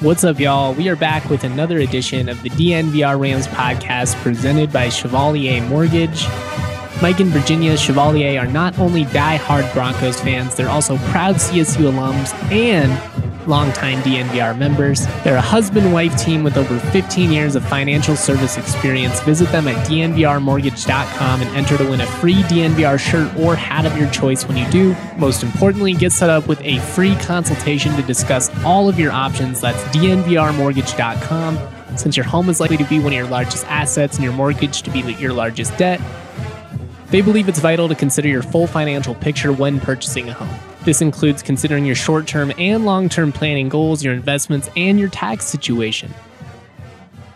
What's up, y'all? We are back with another edition of the DNVR Rams podcast presented by Chevalier Mortgage. Mike and Virginia Chevalier are not only die-hard Broncos fans, they're also proud CSU alums and longtime DNVR members. They're a husband wife team with over 15 years of financial service experience. Visit them at dnvrmortgage.com and enter to win a free DNVR shirt or hat of your choice when you do. Most importantly, get set up with a free consultation to discuss all of your options. That's dnvrmortgage.com. Since your home is likely to be one of your largest assets and your mortgage to be your largest debt, they believe it's vital to consider your full financial picture when purchasing a home. This includes considering your short term and long term planning goals, your investments, and your tax situation.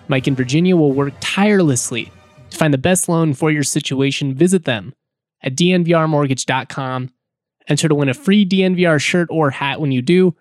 Mike and Virginia will work tirelessly to find the best loan for your situation. Visit them at dnvrmortgage.com. Enter to win a free DNVR shirt or hat when you do.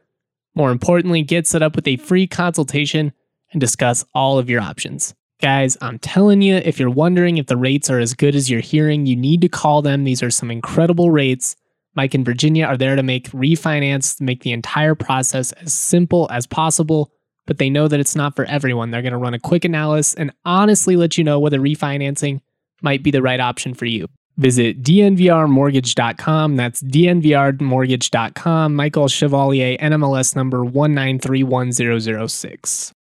More importantly, get set up with a free consultation and discuss all of your options. Guys, I'm telling you, if you're wondering if the rates are as good as you're hearing, you need to call them. These are some incredible rates. Mike and Virginia are there to make refinance, make the entire process as simple as possible, but they know that it's not for everyone. They're going to run a quick analysis and honestly let you know whether refinancing might be the right option for you. Visit dnvrmortgage.com. That's dnvrmortgage.com. Michael Chevalier, NMLS number 1931006.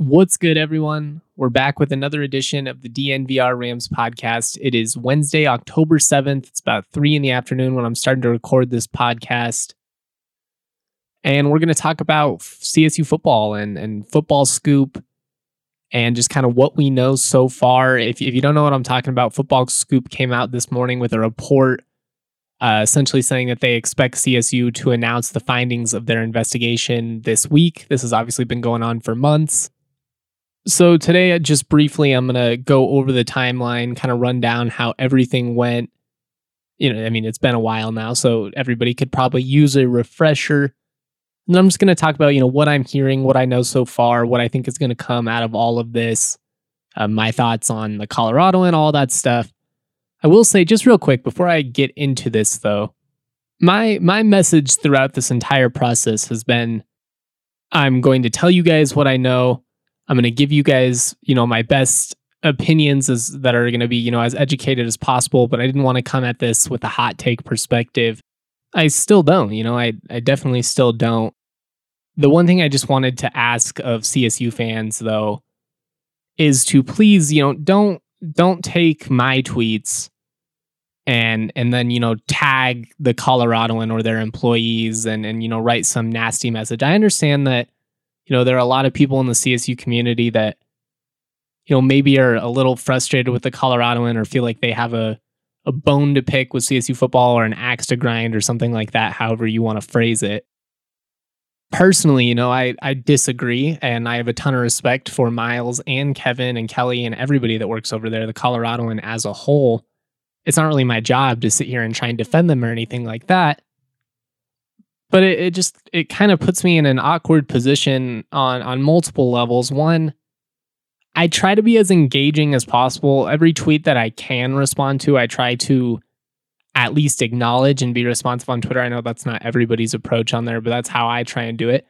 What's good, everyone? We're back with another edition of the DNVR Rams podcast. It is Wednesday, October 7th. It's about three in the afternoon when I'm starting to record this podcast. And we're going to talk about CSU football and, and football scoop and just kind of what we know so far. If, if you don't know what I'm talking about, Football Scoop came out this morning with a report uh, essentially saying that they expect CSU to announce the findings of their investigation this week. This has obviously been going on for months. So today, uh, just briefly, I'm gonna go over the timeline, kind of run down how everything went. You know, I mean, it's been a while now, so everybody could probably use a refresher. And I'm just gonna talk about, you know, what I'm hearing, what I know so far, what I think is gonna come out of all of this, uh, my thoughts on the Colorado and all that stuff. I will say, just real quick, before I get into this, though, my my message throughout this entire process has been, I'm going to tell you guys what I know. I'm going to give you guys, you know, my best opinions as that are going to be, you know, as educated as possible, but I didn't want to come at this with a hot take perspective. I still don't, you know, I I definitely still don't. The one thing I just wanted to ask of CSU fans though is to please, you know, don't don't take my tweets and and then you know tag the Coloradoan or their employees and and you know write some nasty message. I understand that you know, there are a lot of people in the CSU community that, you know, maybe are a little frustrated with the Coloradoan or feel like they have a, a bone to pick with CSU football or an axe to grind or something like that, however you want to phrase it. Personally, you know, I, I disagree and I have a ton of respect for Miles and Kevin and Kelly and everybody that works over there, the Coloradoan as a whole. It's not really my job to sit here and try and defend them or anything like that but it, it just it kind of puts me in an awkward position on on multiple levels. One i try to be as engaging as possible. Every tweet that i can respond to i try to at least acknowledge and be responsive on twitter. I know that's not everybody's approach on there but that's how i try and do it.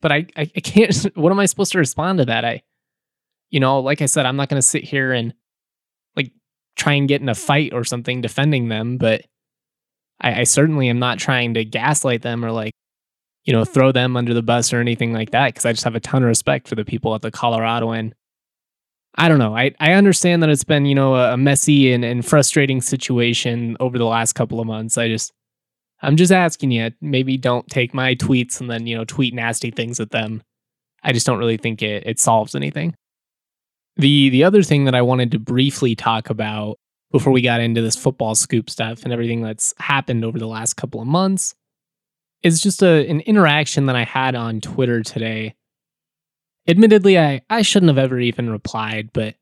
But i i, I can't what am i supposed to respond to that? I you know like i said i'm not going to sit here and like try and get in a fight or something defending them but I, I certainly am not trying to gaslight them or like, you know, throw them under the bus or anything like that because I just have a ton of respect for the people at the Colorado and I don't know. I, I understand that it's been, you know, a messy and, and frustrating situation over the last couple of months. I just I'm just asking you, maybe don't take my tweets and then, you know, tweet nasty things at them. I just don't really think it it solves anything. The the other thing that I wanted to briefly talk about before we got into this football scoop stuff and everything that's happened over the last couple of months is just a, an interaction that I had on Twitter today. Admittedly, I, I shouldn't have ever even replied, but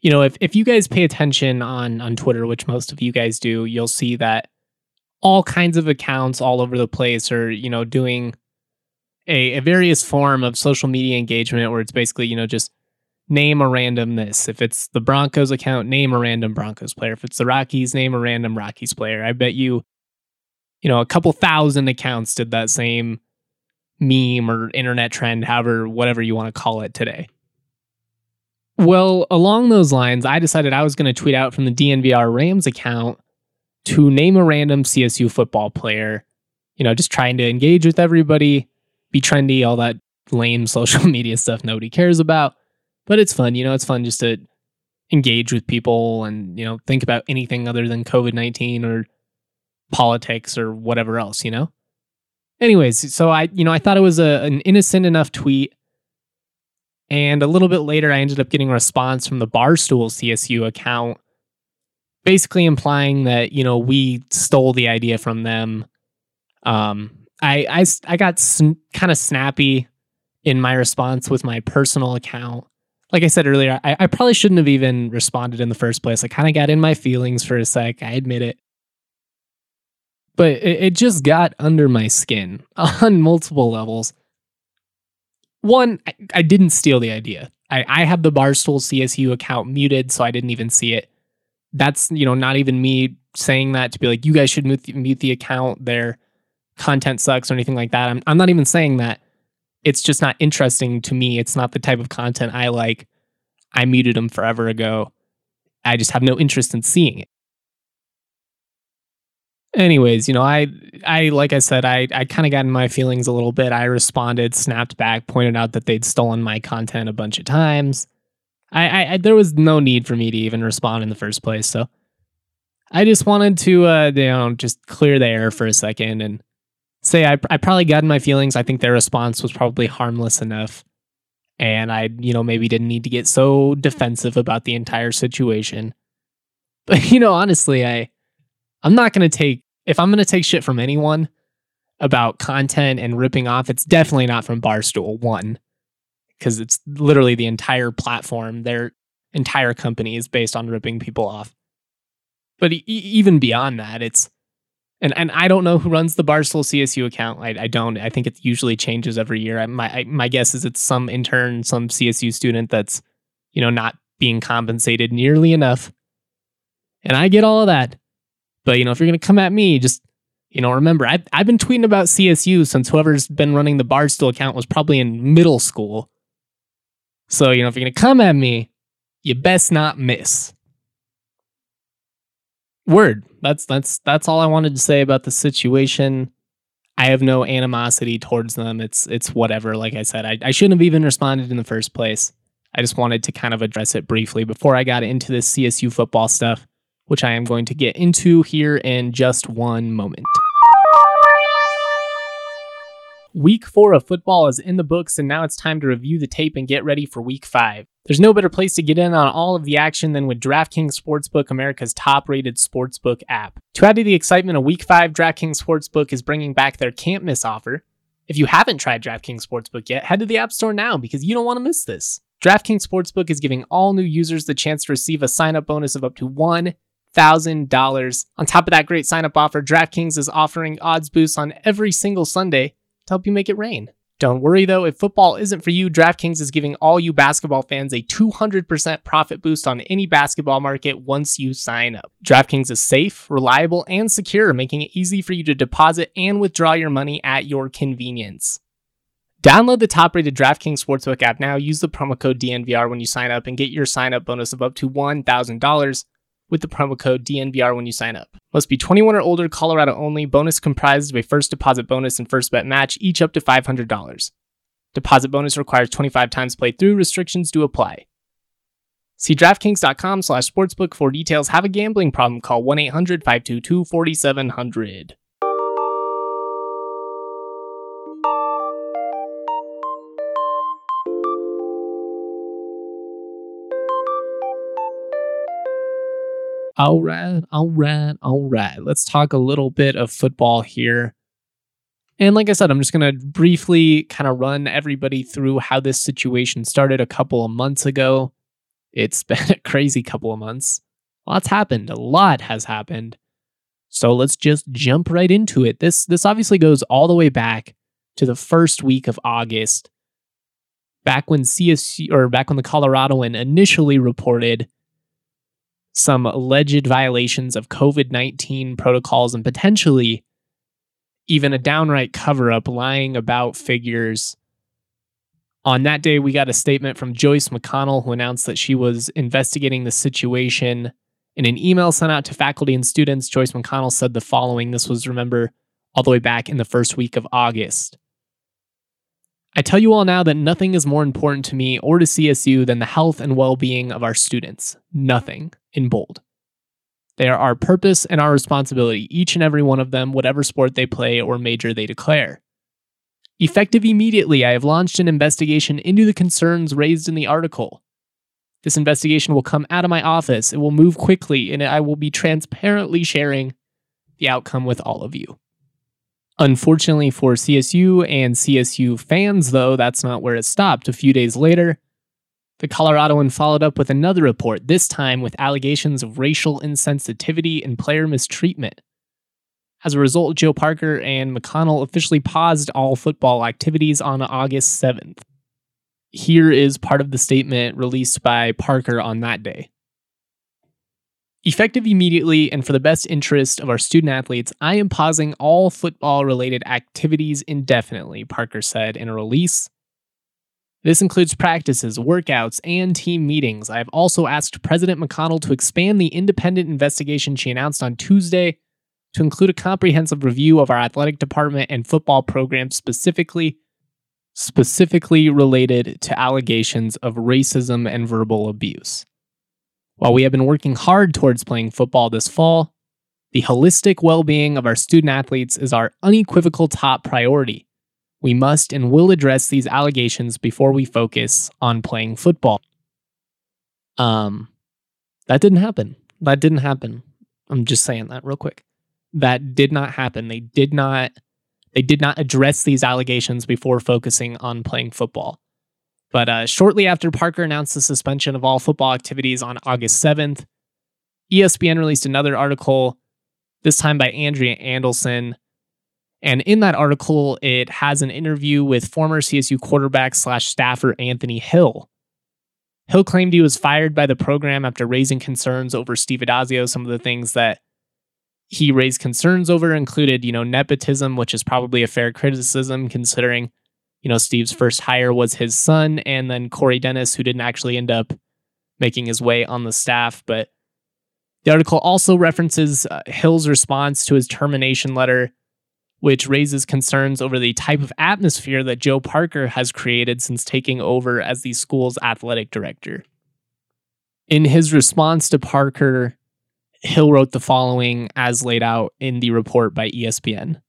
you know, if, if you guys pay attention on, on Twitter, which most of you guys do, you'll see that all kinds of accounts all over the place are, you know, doing a, a various form of social media engagement where it's basically, you know, just name a random this. If it's the Broncos account, name a random Broncos player. If it's the Rockies, name a random Rockies player. I bet you, you know, a couple thousand accounts did that same meme or internet trend, however, whatever you want to call it today. Well, along those lines, I decided I was going to tweet out from the DNVR Rams account to name a random CSU football player, you know, just trying to engage with everybody, be trendy, all that lame social media stuff nobody cares about. But it's fun, you know, it's fun just to engage with people and, you know, think about anything other than COVID 19 or politics or whatever else, you know? Anyways, so I, you know, I thought it was a, an innocent enough tweet. And a little bit later, I ended up getting a response from the Barstool CSU account, basically implying that, you know, we stole the idea from them. Um, I, I, I got sn- kind of snappy in my response with my personal account. Like I said earlier, I, I probably shouldn't have even responded in the first place. I kind of got in my feelings for a sec. I admit it. But it, it just got under my skin on multiple levels. One, I, I didn't steal the idea. I, I have the Barstool CSU account muted, so I didn't even see it. That's, you know, not even me saying that to be like, you guys should mute the, mute the account. Their content sucks or anything like that. I'm, I'm not even saying that it's just not interesting to me. It's not the type of content I like. I muted them forever ago. I just have no interest in seeing it. Anyways, you know, I I like I said, I I kind of got in my feelings a little bit. I responded, snapped back, pointed out that they'd stolen my content a bunch of times. I, I, I there was no need for me to even respond in the first place, so I just wanted to uh you know just clear the air for a second and say I, I probably got in my feelings. I think their response was probably harmless enough. And I, you know, maybe didn't need to get so defensive about the entire situation. But, you know, honestly, I, I'm not to take, if I'm to take shit from anyone about content and ripping off, it's definitely not from Barstool, one, because it's literally the entire platform. Their entire company is based on ripping people off. But e- even beyond that, it's, and and I don't know who runs the Barstool CSU account. I, I don't. I think it usually changes every year. I, my I, my guess is it's some intern, some CSU student that's you know not being compensated nearly enough. And I get all of that, but you know if you're gonna come at me, just you know remember I I've been tweeting about CSU since whoever's been running the Barstool account was probably in middle school. So you know if you're gonna come at me, you best not miss. Word. That's that's that's all I wanted to say about the situation. I have no animosity towards them. It's it's whatever. Like I said, I, I shouldn't have even responded in the first place. I just wanted to kind of address it briefly before I got into this CSU football stuff, which I am going to get into here in just one moment. Week four of football is in the books, and now it's time to review the tape and get ready for week five. There's no better place to get in on all of the action than with DraftKings Sportsbook, America's top rated sportsbook app. To add to the excitement of week five, DraftKings Sportsbook is bringing back their can't miss offer. If you haven't tried DraftKings Sportsbook yet, head to the App Store now because you don't want to miss this. DraftKings Sportsbook is giving all new users the chance to receive a sign up bonus of up to $1,000. On top of that great sign up offer, DraftKings is offering odds boosts on every single Sunday to help you make it rain. Don't worry though, if football isn't for you, DraftKings is giving all you basketball fans a 200% profit boost on any basketball market once you sign up. DraftKings is safe, reliable, and secure, making it easy for you to deposit and withdraw your money at your convenience. Download the top rated DraftKings Sportsbook app now, use the promo code DNVR when you sign up, and get your sign up bonus of up to $1,000 with the promo code DNVR when you sign up. Must be 21 or older, Colorado only. Bonus comprised of a first deposit bonus and first bet match, each up to $500. Deposit bonus requires 25 times played through. Restrictions do apply. See DraftKings.com slash sportsbook for details. Have a gambling problem? Call 1-800-522-4700. All right, all right, all right. Let's talk a little bit of football here. And like I said, I'm just going to briefly kind of run everybody through how this situation started a couple of months ago. It's been a crazy couple of months. Lots happened. A lot has happened. So let's just jump right into it. This this obviously goes all the way back to the first week of August back when CSU or back when the Coloradoan initially reported some alleged violations of COVID 19 protocols and potentially even a downright cover up lying about figures. On that day, we got a statement from Joyce McConnell, who announced that she was investigating the situation. In an email sent out to faculty and students, Joyce McConnell said the following. This was, remember, all the way back in the first week of August. I tell you all now that nothing is more important to me or to CSU than the health and well being of our students. Nothing, in bold. They are our purpose and our responsibility, each and every one of them, whatever sport they play or major they declare. Effective immediately, I have launched an investigation into the concerns raised in the article. This investigation will come out of my office, it will move quickly, and I will be transparently sharing the outcome with all of you. Unfortunately for CSU and CSU fans, though, that's not where it stopped. A few days later, the Coloradoan followed up with another report, this time with allegations of racial insensitivity and player mistreatment. As a result, Joe Parker and McConnell officially paused all football activities on August 7th. Here is part of the statement released by Parker on that day. Effective immediately and for the best interest of our student athletes, I am pausing all football related activities indefinitely, Parker said in a release. This includes practices, workouts, and team meetings. I have also asked President McConnell to expand the independent investigation she announced on Tuesday to include a comprehensive review of our athletic department and football program specifically specifically related to allegations of racism and verbal abuse. While we have been working hard towards playing football this fall, the holistic well being of our student athletes is our unequivocal top priority. We must and will address these allegations before we focus on playing football. Um, that didn't happen. That didn't happen. I'm just saying that real quick. That did not happen. They did not they did not address these allegations before focusing on playing football. But uh, shortly after Parker announced the suspension of all football activities on August 7th, ESPN released another article, this time by Andrea Adelson. And in that article, it has an interview with former CSU quarterback slash staffer Anthony Hill. Hill claimed he was fired by the program after raising concerns over Steve Addazio. Some of the things that he raised concerns over included, you know, nepotism, which is probably a fair criticism considering you know, Steve's first hire was his son, and then Corey Dennis, who didn't actually end up making his way on the staff. But the article also references uh, Hill's response to his termination letter, which raises concerns over the type of atmosphere that Joe Parker has created since taking over as the school's athletic director. In his response to Parker, Hill wrote the following as laid out in the report by ESPN.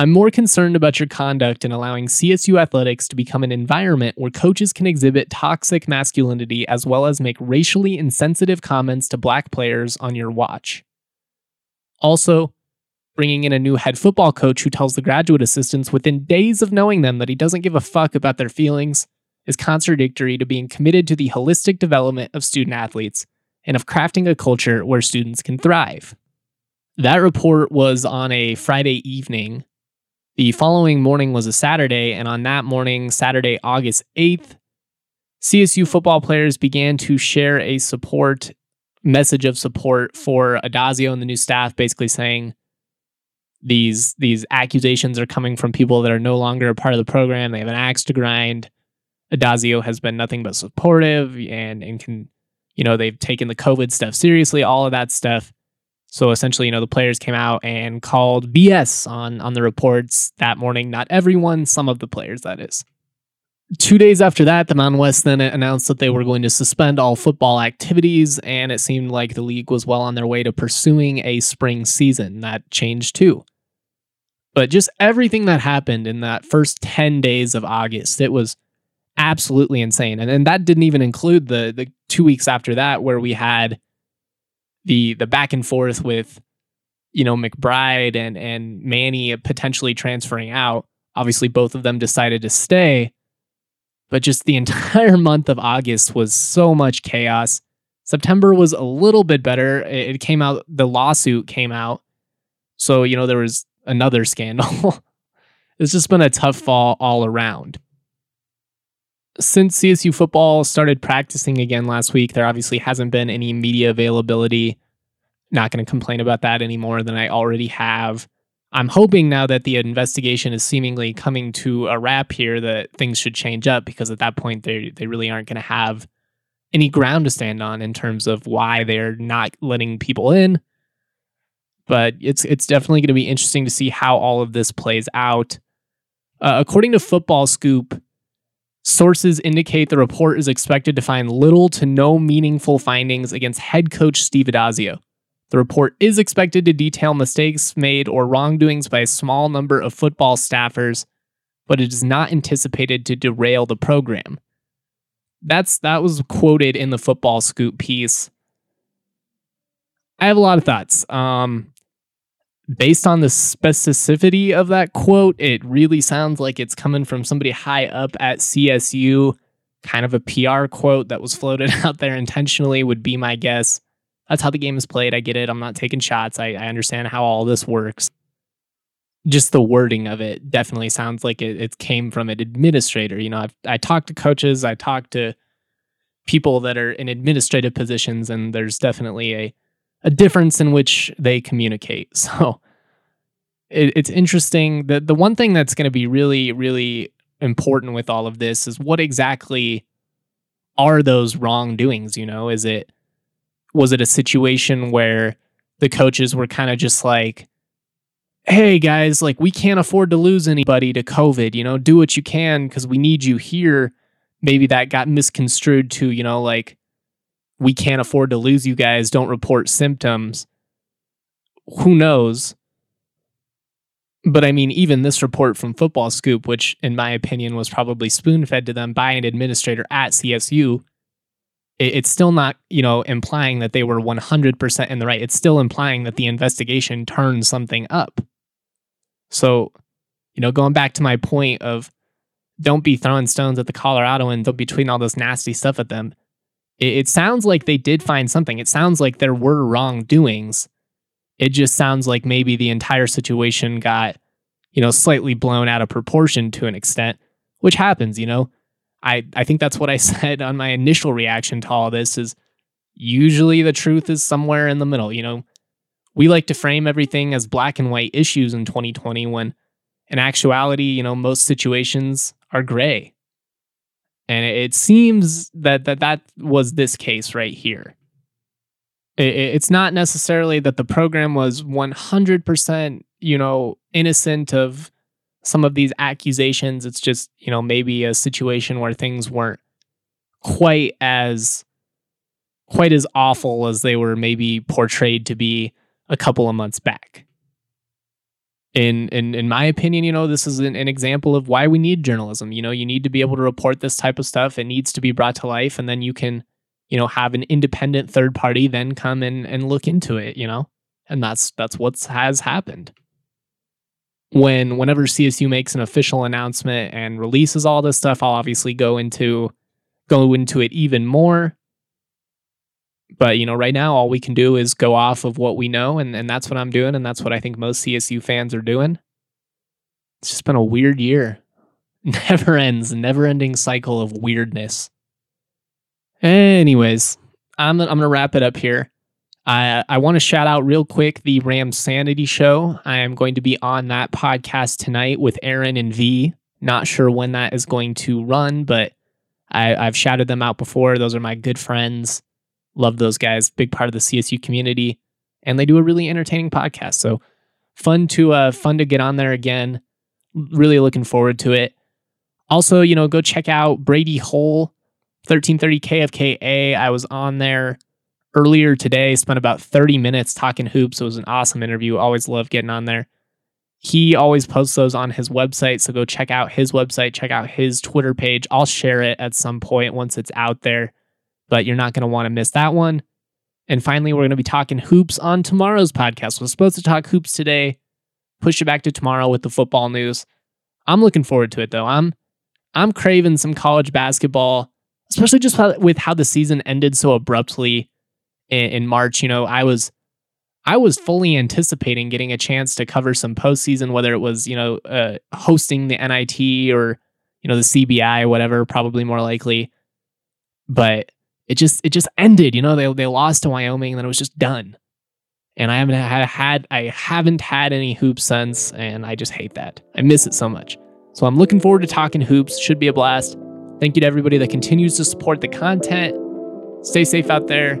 I'm more concerned about your conduct in allowing CSU athletics to become an environment where coaches can exhibit toxic masculinity as well as make racially insensitive comments to black players on your watch. Also, bringing in a new head football coach who tells the graduate assistants within days of knowing them that he doesn't give a fuck about their feelings is contradictory to being committed to the holistic development of student athletes and of crafting a culture where students can thrive. That report was on a Friday evening the following morning was a Saturday, and on that morning, Saturday, August 8th, CSU football players began to share a support message of support for Addazio and the new staff, basically saying these these accusations are coming from people that are no longer a part of the program. They have an axe to grind. Addazio has been nothing but supportive and and can, you know, they've taken the COVID stuff seriously, all of that stuff. So essentially, you know, the players came out and called BS on on the reports that morning. Not everyone, some of the players, that is. Two days after that, the Mountain West then announced that they were going to suspend all football activities, and it seemed like the league was well on their way to pursuing a spring season. That changed too. But just everything that happened in that first 10 days of August, it was absolutely insane. And, and that didn't even include the the two weeks after that where we had the the back and forth with you know McBride and and Manny potentially transferring out. Obviously, both of them decided to stay, but just the entire month of August was so much chaos. September was a little bit better. It came out, the lawsuit came out, so you know there was another scandal. it's just been a tough fall all around. since CSU football started practicing again last week, there obviously hasn't been any media availability. Not going to complain about that any more than I already have. I'm hoping now that the investigation is seemingly coming to a wrap here that things should change up because at that point they they really aren't going to have any ground to stand on in terms of why they're not letting people in. But it's it's definitely going to be interesting to see how all of this plays out. Uh, according to Football Scoop, sources indicate the report is expected to find little to no meaningful findings against head coach Steve Addazio. The report is expected to detail mistakes made or wrongdoings by a small number of football staffers, but it is not anticipated to derail the program. That's that was quoted in the football scoop piece. I have a lot of thoughts. Um, based on the specificity of that quote, it really sounds like it's coming from somebody high up at CSU. Kind of a PR quote that was floated out there intentionally would be my guess. That's how the game is played. I get it. I'm not taking shots. I, I understand how all this works. Just the wording of it definitely sounds like it, it came from an administrator. You know, I've, I talked to coaches, I talk to people that are in administrative positions, and there's definitely a, a difference in which they communicate. So it, it's interesting. The, the one thing that's going to be really, really important with all of this is what exactly are those wrongdoings? You know, is it was it a situation where the coaches were kind of just like, hey guys, like we can't afford to lose anybody to COVID, you know, do what you can because we need you here. Maybe that got misconstrued to, you know, like we can't afford to lose you guys, don't report symptoms. Who knows? But I mean, even this report from Football Scoop, which in my opinion was probably spoon fed to them by an administrator at CSU, it's still not, you know, implying that they were 100% in the right. It's still implying that the investigation turned something up. So, you know, going back to my point of don't be throwing stones at the Coloradoans, don't be tweeting all this nasty stuff at them. It, it sounds like they did find something. It sounds like there were wrongdoings. It just sounds like maybe the entire situation got, you know, slightly blown out of proportion to an extent, which happens, you know I, I think that's what I said on my initial reaction to all this is usually the truth is somewhere in the middle. You know, we like to frame everything as black and white issues in 2020 when in actuality, you know, most situations are gray. And it seems that that, that was this case right here. it's not necessarily that the program was 100%, you know, innocent of some of these accusations. It's just, you know, maybe a situation where things weren't quite as quite as awful as they were maybe portrayed to be a couple of months back. In in in my opinion, you know, this is an, an example of why we need journalism. You know, you need to be able to report this type of stuff. It needs to be brought to life, and then you can, you know, have an independent third party then come in and look into it. You know, and that's that's what has happened when whenever CSU makes an official announcement and releases all this stuff, I'll obviously go into go into it even more. But you know, right now all we can do is go off of what we know, and, and that's what I'm doing, and that's what I think most CSU fans are doing. It's just been a weird year. Never ends, never ending cycle of weirdness. Anyways, I'm I'm gonna wrap it up here. I, I want to shout out real quick the Ram Sanity Show. I am going to be on that podcast tonight with Aaron and V. Not sure when that is going to run, but I, I've shouted them out before. Those are my good friends. Love those guys. Big part of the CSU community, and they do a really entertaining podcast. So fun to uh, fun to get on there again. Really looking forward to it. Also, you know, go check out Brady Hole, 1330 KFKA. I was on there earlier today, spent about 30 minutes talking hoops. It was an awesome interview. Always love getting on there. He always posts those on his website. So go check out his website, check out his Twitter page. I'll share it at some point once it's out there, but you're not going to want to miss that one. And finally, we're going to be talking hoops on tomorrow's podcast. We're supposed to talk hoops today, push it back to tomorrow with the football news. I'm looking forward to it though. I'm I'm craving some college basketball, especially just with how the season ended so abruptly in, in March, you know, I was I was fully anticipating getting a chance to cover some postseason, whether it was you know uh, hosting the NIT or you know, the CBI, whatever, probably more likely. But it just it just ended. You know, they they lost to Wyoming, and then it was just done. And I haven't had, had I haven't had any hoops since, and I just hate that. I miss it so much. So I'm looking forward to talking hoops. Should be a blast. Thank you to everybody that continues to support the content. Stay safe out there.